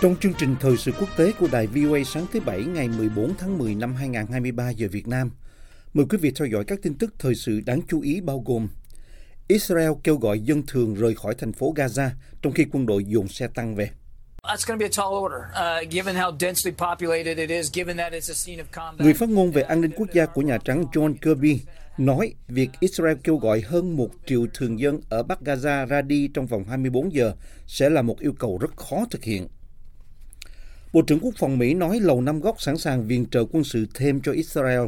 Trong chương trình thời sự quốc tế của đài VOA sáng thứ Bảy ngày 14 tháng 10 năm 2023 giờ Việt Nam, mời quý vị theo dõi các tin tức thời sự đáng chú ý bao gồm Israel kêu gọi dân thường rời khỏi thành phố Gaza trong khi quân đội dồn xe tăng về. That's going to be a tall order, uh, given how densely populated it is, given that it's a scene of combat. Người phát ngôn về an ninh quốc gia của Nhà Trắng John Kirby nói việc Israel kêu gọi hơn một triệu thường dân ở Bắc Gaza ra đi trong vòng 24 giờ sẽ là một yêu cầu rất khó thực hiện. Bộ trưởng Quốc phòng Mỹ nói Lầu Năm Góc sẵn sàng viện trợ quân sự thêm cho Israel.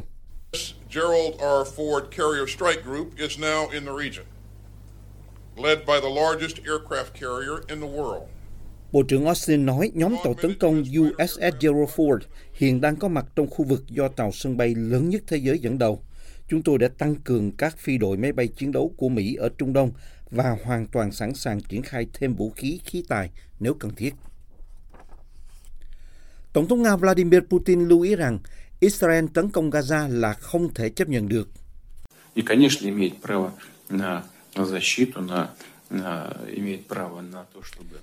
Gerald R. Ford Carrier Strike Group is now in the region, led by the largest aircraft carrier in the world. Bộ trưởng Austin nói nhóm tàu tấn công USS Gerald Ford hiện đang có mặt trong khu vực do tàu sân bay lớn nhất thế giới dẫn đầu. Chúng tôi đã tăng cường các phi đội máy bay chiến đấu của Mỹ ở Trung Đông và hoàn toàn sẵn sàng triển khai thêm vũ khí khí tài nếu cần thiết. Tổng thống Nga Vladimir Putin lưu ý rằng Israel tấn công Gaza là không thể chấp nhận được.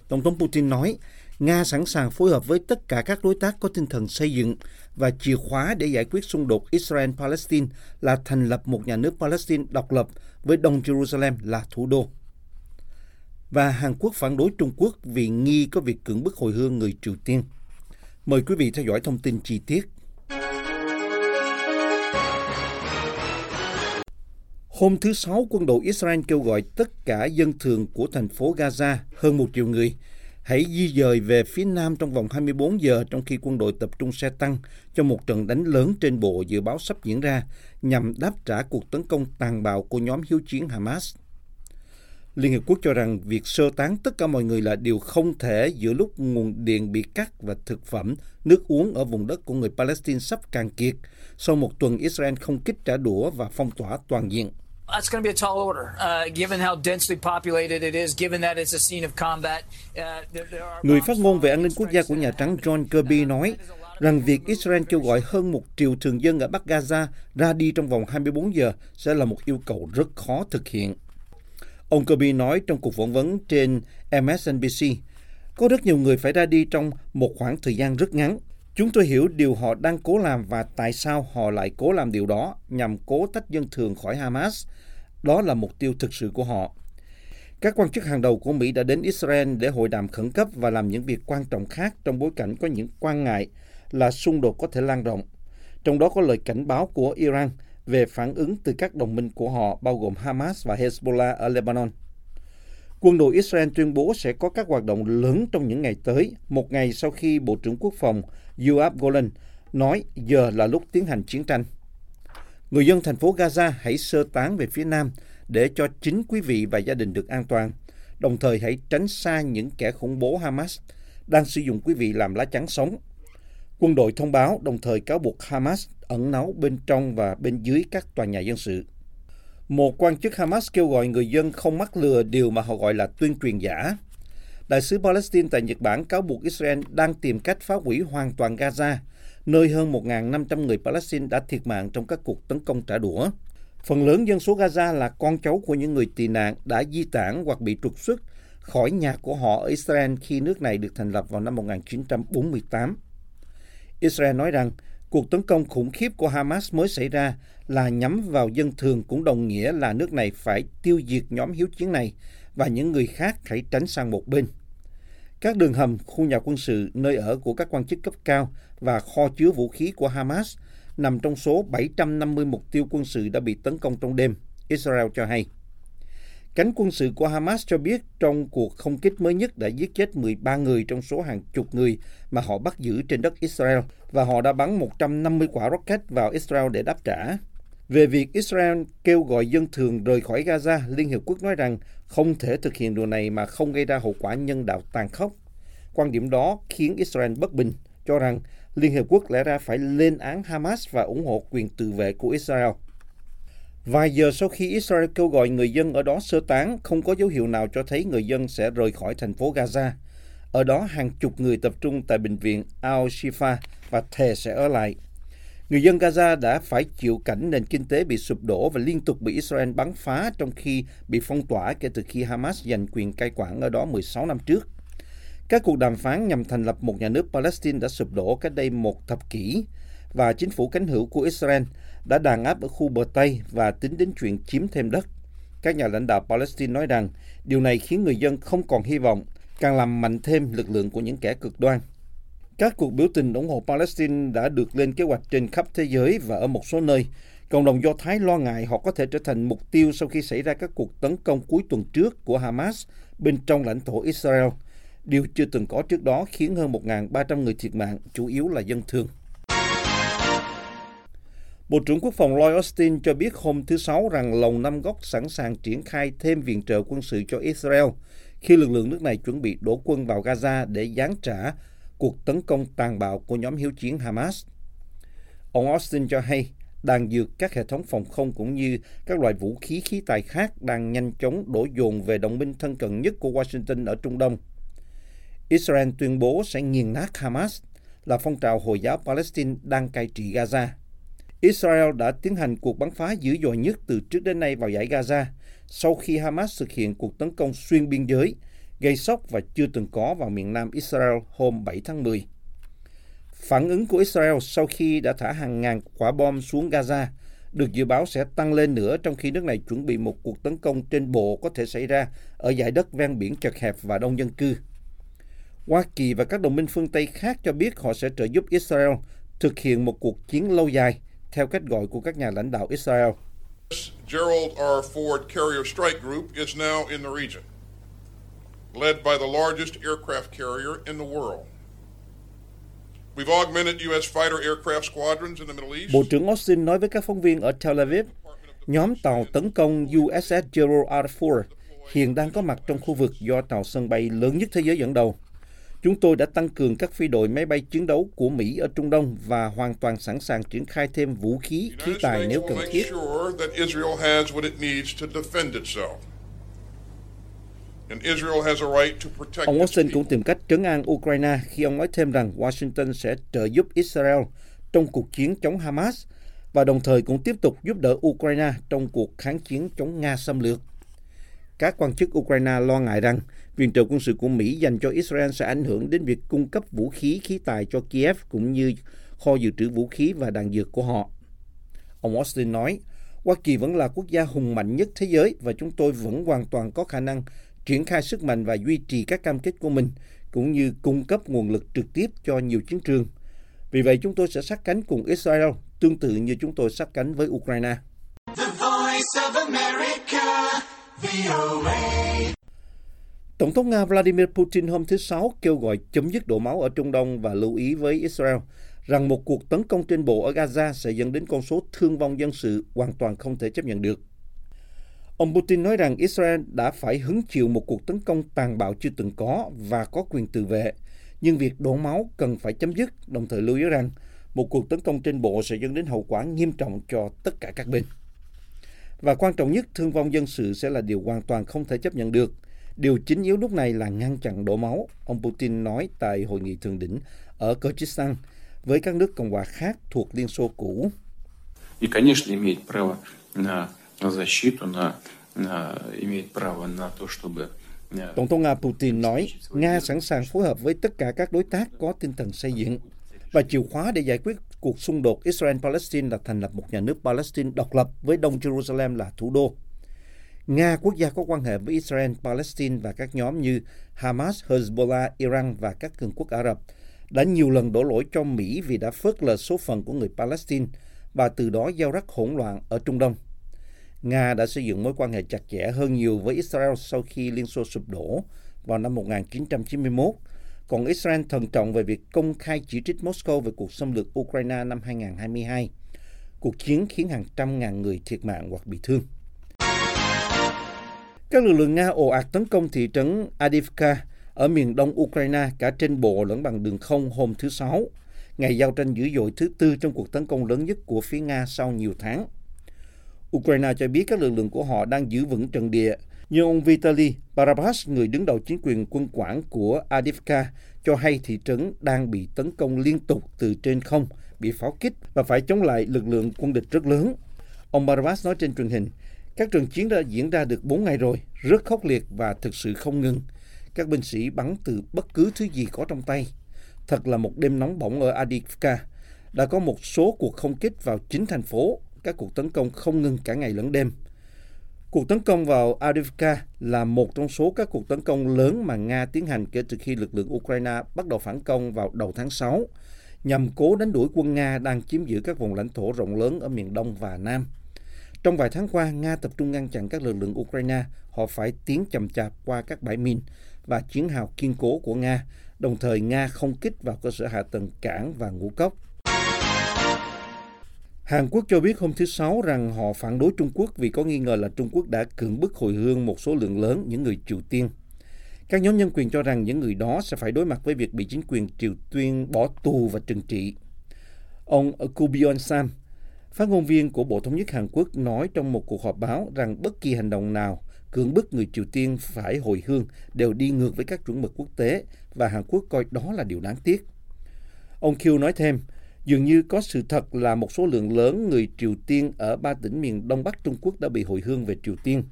Tổng thống Putin nói, Nga sẵn sàng phối hợp với tất cả các đối tác có tinh thần xây dựng và chìa khóa để giải quyết xung đột Israel-Palestine là thành lập một nhà nước Palestine độc lập với Đông Jerusalem là thủ đô. Và Hàn Quốc phản đối Trung Quốc vì nghi có việc cưỡng bức hồi hương người Triều Tiên. Mời quý vị theo dõi thông tin chi tiết. Hôm thứ Sáu, quân đội Israel kêu gọi tất cả dân thường của thành phố Gaza, hơn một triệu người, hãy di dời về phía nam trong vòng 24 giờ trong khi quân đội tập trung xe tăng cho một trận đánh lớn trên bộ dự báo sắp diễn ra nhằm đáp trả cuộc tấn công tàn bạo của nhóm hiếu chiến Hamas. Liên Hiệp Quốc cho rằng việc sơ tán tất cả mọi người là điều không thể giữa lúc nguồn điện bị cắt và thực phẩm, nước uống ở vùng đất của người Palestine sắp cạn kiệt sau một tuần Israel không kích trả đũa và phong tỏa toàn diện. That's going to be a tall order, uh, given how densely populated it is, given that it's a scene of combat. Uh, there, there are Người phát ngôn về an ninh quốc gia của Nhà Trắng John Kirby nói rằng việc Israel kêu gọi hơn một triệu thường dân ở Bắc Gaza ra đi trong vòng 24 giờ sẽ là một yêu cầu rất khó thực hiện. Ông Kirby nói trong cuộc phỏng vấn trên MSNBC, có rất nhiều người phải ra đi trong một khoảng thời gian rất ngắn. Chúng tôi hiểu điều họ đang cố làm và tại sao họ lại cố làm điều đó nhằm cố tách dân thường khỏi Hamas. Đó là mục tiêu thực sự của họ. Các quan chức hàng đầu của Mỹ đã đến Israel để hội đàm khẩn cấp và làm những việc quan trọng khác trong bối cảnh có những quan ngại là xung đột có thể lan rộng. Trong đó có lời cảnh báo của Iran về phản ứng từ các đồng minh của họ bao gồm Hamas và Hezbollah ở Lebanon. Quân đội Israel tuyên bố sẽ có các hoạt động lớn trong những ngày tới, một ngày sau khi Bộ trưởng Quốc phòng Yoav Golan nói giờ là lúc tiến hành chiến tranh. Người dân thành phố Gaza hãy sơ tán về phía nam để cho chính quý vị và gia đình được an toàn. Đồng thời hãy tránh xa những kẻ khủng bố Hamas đang sử dụng quý vị làm lá chắn sống. Quân đội thông báo đồng thời cáo buộc Hamas ẩn náu bên trong và bên dưới các tòa nhà dân sự. Một quan chức Hamas kêu gọi người dân không mắc lừa điều mà họ gọi là tuyên truyền giả. Đại sứ Palestine tại Nhật Bản cáo buộc Israel đang tìm cách phá hủy hoàn toàn Gaza, nơi hơn 1.500 người Palestine đã thiệt mạng trong các cuộc tấn công trả đũa. Phần lớn dân số Gaza là con cháu của những người tị nạn đã di tản hoặc bị trục xuất khỏi nhà của họ ở Israel khi nước này được thành lập vào năm 1948. Israel nói rằng cuộc tấn công khủng khiếp của Hamas mới xảy ra là nhắm vào dân thường cũng đồng nghĩa là nước này phải tiêu diệt nhóm hiếu chiến này và những người khác hãy tránh sang một bên. Các đường hầm, khu nhà quân sự, nơi ở của các quan chức cấp cao và kho chứa vũ khí của Hamas nằm trong số 750 mục tiêu quân sự đã bị tấn công trong đêm, Israel cho hay. Cánh quân sự của Hamas cho biết trong cuộc không kích mới nhất đã giết chết 13 người trong số hàng chục người mà họ bắt giữ trên đất Israel và họ đã bắn 150 quả rocket vào Israel để đáp trả. Về việc Israel kêu gọi dân thường rời khỏi Gaza, Liên Hiệp Quốc nói rằng không thể thực hiện điều này mà không gây ra hậu quả nhân đạo tàn khốc. Quan điểm đó khiến Israel bất bình, cho rằng Liên Hiệp Quốc lẽ ra phải lên án Hamas và ủng hộ quyền tự vệ của Israel. Vài giờ sau khi Israel kêu gọi người dân ở đó sơ tán, không có dấu hiệu nào cho thấy người dân sẽ rời khỏi thành phố Gaza. Ở đó, hàng chục người tập trung tại bệnh viện Al-Shifa và thề sẽ ở lại. Người dân Gaza đã phải chịu cảnh nền kinh tế bị sụp đổ và liên tục bị Israel bắn phá trong khi bị phong tỏa kể từ khi Hamas giành quyền cai quản ở đó 16 năm trước. Các cuộc đàm phán nhằm thành lập một nhà nước Palestine đã sụp đổ cách đây một thập kỷ và chính phủ cánh hữu của Israel đã đàn áp ở khu bờ Tây và tính đến chuyện chiếm thêm đất. Các nhà lãnh đạo Palestine nói rằng điều này khiến người dân không còn hy vọng, càng làm mạnh thêm lực lượng của những kẻ cực đoan. Các cuộc biểu tình ủng hộ Palestine đã được lên kế hoạch trên khắp thế giới và ở một số nơi. Cộng đồng Do Thái lo ngại họ có thể trở thành mục tiêu sau khi xảy ra các cuộc tấn công cuối tuần trước của Hamas bên trong lãnh thổ Israel. Điều chưa từng có trước đó khiến hơn 1.300 người thiệt mạng, chủ yếu là dân thường. Bộ trưởng Quốc phòng Lloyd Austin cho biết hôm thứ Sáu rằng Lầu Năm Góc sẵn sàng triển khai thêm viện trợ quân sự cho Israel khi lực lượng nước này chuẩn bị đổ quân vào Gaza để giáng trả cuộc tấn công tàn bạo của nhóm hiếu chiến Hamas. Ông Austin cho hay đàn dược các hệ thống phòng không cũng như các loại vũ khí khí tài khác đang nhanh chóng đổ dồn về đồng minh thân cận nhất của Washington ở Trung Đông. Israel tuyên bố sẽ nghiền nát Hamas, là phong trào Hồi giáo Palestine đang cai trị Gaza. Israel đã tiến hành cuộc bắn phá dữ dội nhất từ trước đến nay vào giải Gaza sau khi Hamas thực hiện cuộc tấn công xuyên biên giới, gây sốc và chưa từng có vào miền nam Israel hôm 7 tháng 10. Phản ứng của Israel sau khi đã thả hàng ngàn quả bom xuống Gaza được dự báo sẽ tăng lên nữa trong khi nước này chuẩn bị một cuộc tấn công trên bộ có thể xảy ra ở giải đất ven biển chật hẹp và đông dân cư. Hoa Kỳ và các đồng minh phương Tây khác cho biết họ sẽ trợ giúp Israel thực hiện một cuộc chiến lâu dài theo cách gọi của các nhà lãnh đạo Israel. Gerald R. Ford Carrier Strike Group is now in the region, led by the largest aircraft carrier in the world. We've augmented U.S. fighter aircraft squadrons in the Middle East. Bộ trưởng Austin nói với các phóng viên ở Tel Aviv, nhóm tàu tấn công USS Gerald R. Ford hiện đang có mặt trong khu vực do tàu sân bay lớn nhất thế giới dẫn đầu. Chúng tôi đã tăng cường các phi đội máy bay chiến đấu của Mỹ ở Trung Đông và hoàn toàn sẵn sàng triển khai thêm vũ khí, khí tài nếu cần thiết. Ông Austin cũng tìm cách trấn an Ukraine khi ông nói thêm rằng Washington sẽ trợ giúp Israel trong cuộc chiến chống Hamas và đồng thời cũng tiếp tục giúp đỡ Ukraine trong cuộc kháng chiến chống Nga xâm lược. Các quan chức Ukraine lo ngại rằng viện trợ quân sự của Mỹ dành cho Israel sẽ ảnh hưởng đến việc cung cấp vũ khí, khí tài cho Kiev cũng như kho dự trữ vũ khí và đạn dược của họ. Ông Austin nói, Hoa Kỳ vẫn là quốc gia hùng mạnh nhất thế giới và chúng tôi vẫn hoàn toàn có khả năng triển khai sức mạnh và duy trì các cam kết của mình, cũng như cung cấp nguồn lực trực tiếp cho nhiều chiến trường. Vì vậy, chúng tôi sẽ sát cánh cùng Israel, tương tự như chúng tôi sát cánh với Ukraine. The voice of America, VOA. Tổng thống Nga Vladimir Putin hôm thứ Sáu kêu gọi chấm dứt đổ máu ở Trung Đông và lưu ý với Israel rằng một cuộc tấn công trên bộ ở Gaza sẽ dẫn đến con số thương vong dân sự hoàn toàn không thể chấp nhận được. Ông Putin nói rằng Israel đã phải hứng chịu một cuộc tấn công tàn bạo chưa từng có và có quyền tự vệ, nhưng việc đổ máu cần phải chấm dứt, đồng thời lưu ý rằng một cuộc tấn công trên bộ sẽ dẫn đến hậu quả nghiêm trọng cho tất cả các bên. Và quan trọng nhất, thương vong dân sự sẽ là điều hoàn toàn không thể chấp nhận được. Điều chính yếu lúc này là ngăn chặn đổ máu, ông Putin nói tại hội nghị thượng đỉnh ở Kyrgyzstan với các nước Cộng hòa khác thuộc Liên Xô cũ. И, конечно, имеет право на защиту, на, на, имеет право на то, чтобы э, Tổng thống Nga Putin nói, Nga sẵn sàng phối hợp với tất cả các đối tác có tinh thần xây dựng và chìa khóa để giải quyết cuộc xung đột Israel-Palestine là thành lập một nhà nước Palestine độc lập với Đông Jerusalem là thủ đô. Nga, quốc gia có quan hệ với Israel, Palestine và các nhóm như Hamas, Hezbollah, Iran và các cường quốc Ả Rập đã nhiều lần đổ lỗi cho Mỹ vì đã phớt lờ số phận của người Palestine và từ đó gieo rắc hỗn loạn ở Trung Đông. Nga đã xây dựng mối quan hệ chặt chẽ hơn nhiều với Israel sau khi Liên Xô sụp đổ vào năm 1991, còn Israel thận trọng về việc công khai chỉ trích Moscow về cuộc xâm lược Ukraine năm 2022. Cuộc chiến khiến hàng trăm ngàn người thiệt mạng hoặc bị thương. Các lực lượng Nga ồ ạt tấn công thị trấn Adivka ở miền đông Ukraine cả trên bộ lẫn bằng đường không hôm thứ Sáu, ngày giao tranh dữ dội thứ tư trong cuộc tấn công lớn nhất của phía Nga sau nhiều tháng. Ukraine cho biết các lực lượng của họ đang giữ vững trận địa, nhưng ông Vitaly Barabas, người đứng đầu chính quyền quân quản của Adivka, cho hay thị trấn đang bị tấn công liên tục từ trên không, bị pháo kích và phải chống lại lực lượng quân địch rất lớn. Ông Barabas nói trên truyền hình, các trận chiến đã diễn ra được 4 ngày rồi, rất khốc liệt và thực sự không ngừng. Các binh sĩ bắn từ bất cứ thứ gì có trong tay. Thật là một đêm nóng bỏng ở Adivka. Đã có một số cuộc không kích vào chính thành phố, các cuộc tấn công không ngừng cả ngày lẫn đêm. Cuộc tấn công vào Adivka là một trong số các cuộc tấn công lớn mà Nga tiến hành kể từ khi lực lượng Ukraine bắt đầu phản công vào đầu tháng 6, nhằm cố đánh đuổi quân Nga đang chiếm giữ các vùng lãnh thổ rộng lớn ở miền Đông và Nam. Trong vài tháng qua, Nga tập trung ngăn chặn các lực lượng Ukraine, họ phải tiến chậm chạp qua các bãi min và chiến hào kiên cố của Nga, đồng thời Nga không kích vào cơ sở hạ tầng cảng và ngũ cốc. Hàn Quốc cho biết hôm thứ Sáu rằng họ phản đối Trung Quốc vì có nghi ngờ là Trung Quốc đã cưỡng bức hồi hương một số lượng lớn những người Triều Tiên. Các nhóm nhân quyền cho rằng những người đó sẽ phải đối mặt với việc bị chính quyền Triều Tiên bỏ tù và trừng trị. Ông Kubion Sam, phát ngôn viên của Bộ Thống nhất Hàn Quốc nói trong một cuộc họp báo rằng bất kỳ hành động nào cưỡng bức người Triều Tiên phải hồi hương đều đi ngược với các chuẩn mực quốc tế và Hàn Quốc coi đó là điều đáng tiếc. Ông Kyu nói thêm, Dường như có sự thật là một số lượng lớn người Triều Tiên ở ba tỉnh miền Đông Bắc Trung Quốc đã bị hồi hương về Triều Tiên.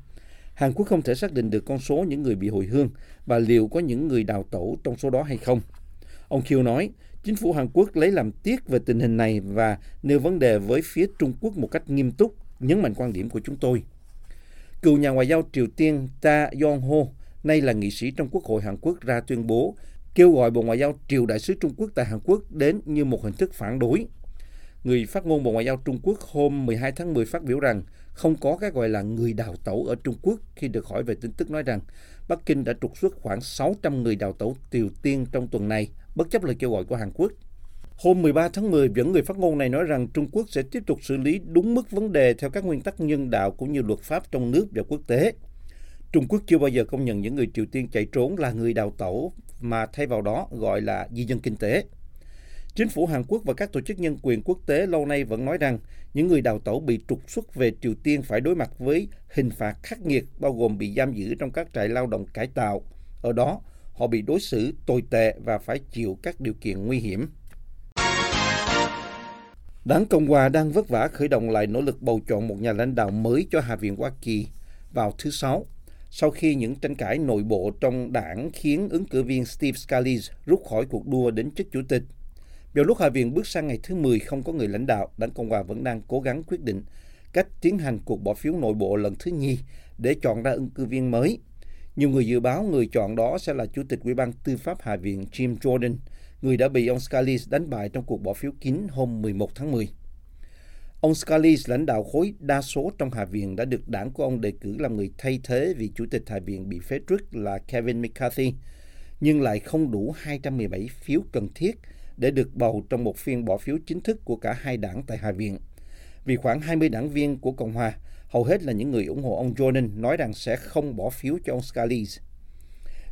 Hàn Quốc không thể xác định được con số những người bị hồi hương và liệu có những người đào tẩu trong số đó hay không. Ông Kiều nói, chính phủ Hàn Quốc lấy làm tiếc về tình hình này và nêu vấn đề với phía Trung Quốc một cách nghiêm túc, nhấn mạnh quan điểm của chúng tôi. Cựu nhà ngoại giao Triều Tiên Ta Yong-ho, nay là nghị sĩ trong Quốc hội Hàn Quốc ra tuyên bố kêu gọi Bộ Ngoại giao Triều Đại sứ Trung Quốc tại Hàn Quốc đến như một hình thức phản đối. Người phát ngôn Bộ Ngoại giao Trung Quốc hôm 12 tháng 10 phát biểu rằng không có cái gọi là người đào tẩu ở Trung Quốc khi được hỏi về tin tức nói rằng Bắc Kinh đã trục xuất khoảng 600 người đào tẩu Triều Tiên trong tuần này, bất chấp lời kêu gọi của Hàn Quốc. Hôm 13 tháng 10, dẫn người phát ngôn này nói rằng Trung Quốc sẽ tiếp tục xử lý đúng mức vấn đề theo các nguyên tắc nhân đạo cũng như luật pháp trong nước và quốc tế. Trung Quốc chưa bao giờ công nhận những người Triều Tiên chạy trốn là người đào tẩu mà thay vào đó gọi là di dân kinh tế. Chính phủ Hàn Quốc và các tổ chức nhân quyền quốc tế lâu nay vẫn nói rằng những người đào tẩu bị trục xuất về Triều Tiên phải đối mặt với hình phạt khắc nghiệt bao gồm bị giam giữ trong các trại lao động cải tạo. Ở đó, họ bị đối xử tồi tệ và phải chịu các điều kiện nguy hiểm. Đảng Cộng hòa đang vất vả khởi động lại nỗ lực bầu chọn một nhà lãnh đạo mới cho Hạ viện Hoa Kỳ vào thứ Sáu sau khi những tranh cãi nội bộ trong đảng khiến ứng cử viên Steve Scalise rút khỏi cuộc đua đến chức chủ tịch. Vào lúc Hạ viện bước sang ngày thứ 10 không có người lãnh đạo, đảng Cộng hòa vẫn đang cố gắng quyết định cách tiến hành cuộc bỏ phiếu nội bộ lần thứ nhì để chọn ra ứng cử viên mới. Nhiều người dự báo người chọn đó sẽ là Chủ tịch Ủy ban Tư pháp Hạ viện Jim Jordan, người đã bị ông Scalise đánh bại trong cuộc bỏ phiếu kín hôm 11 tháng 10. Ông Scalise, lãnh đạo khối đa số trong Hạ viện, đã được đảng của ông đề cử làm người thay thế vì Chủ tịch Hạ viện bị phế truất là Kevin McCarthy, nhưng lại không đủ 217 phiếu cần thiết để được bầu trong một phiên bỏ phiếu chính thức của cả hai đảng tại Hạ viện. Vì khoảng 20 đảng viên của Cộng hòa, hầu hết là những người ủng hộ ông Jordan, nói rằng sẽ không bỏ phiếu cho ông Scalise.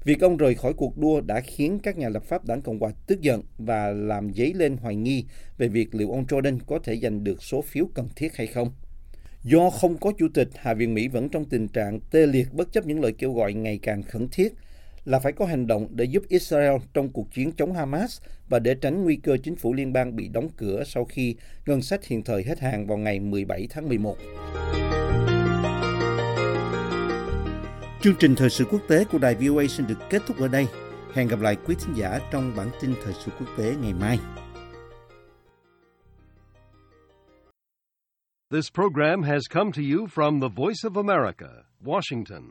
Việc ông rời khỏi cuộc đua đã khiến các nhà lập pháp đảng Cộng hòa tức giận và làm dấy lên hoài nghi về việc liệu ông Jordan có thể giành được số phiếu cần thiết hay không. Do không có chủ tịch, Hạ viện Mỹ vẫn trong tình trạng tê liệt bất chấp những lời kêu gọi ngày càng khẩn thiết là phải có hành động để giúp Israel trong cuộc chiến chống Hamas và để tránh nguy cơ chính phủ liên bang bị đóng cửa sau khi ngân sách hiện thời hết hàng vào ngày 17 tháng 11. Chương trình thời sự quốc tế của đài VOA xin được kết thúc ở đây. Hẹn gặp lại quý thính giả trong bản tin thời sự quốc tế ngày mai. This program has come to you from the Voice of America, Washington.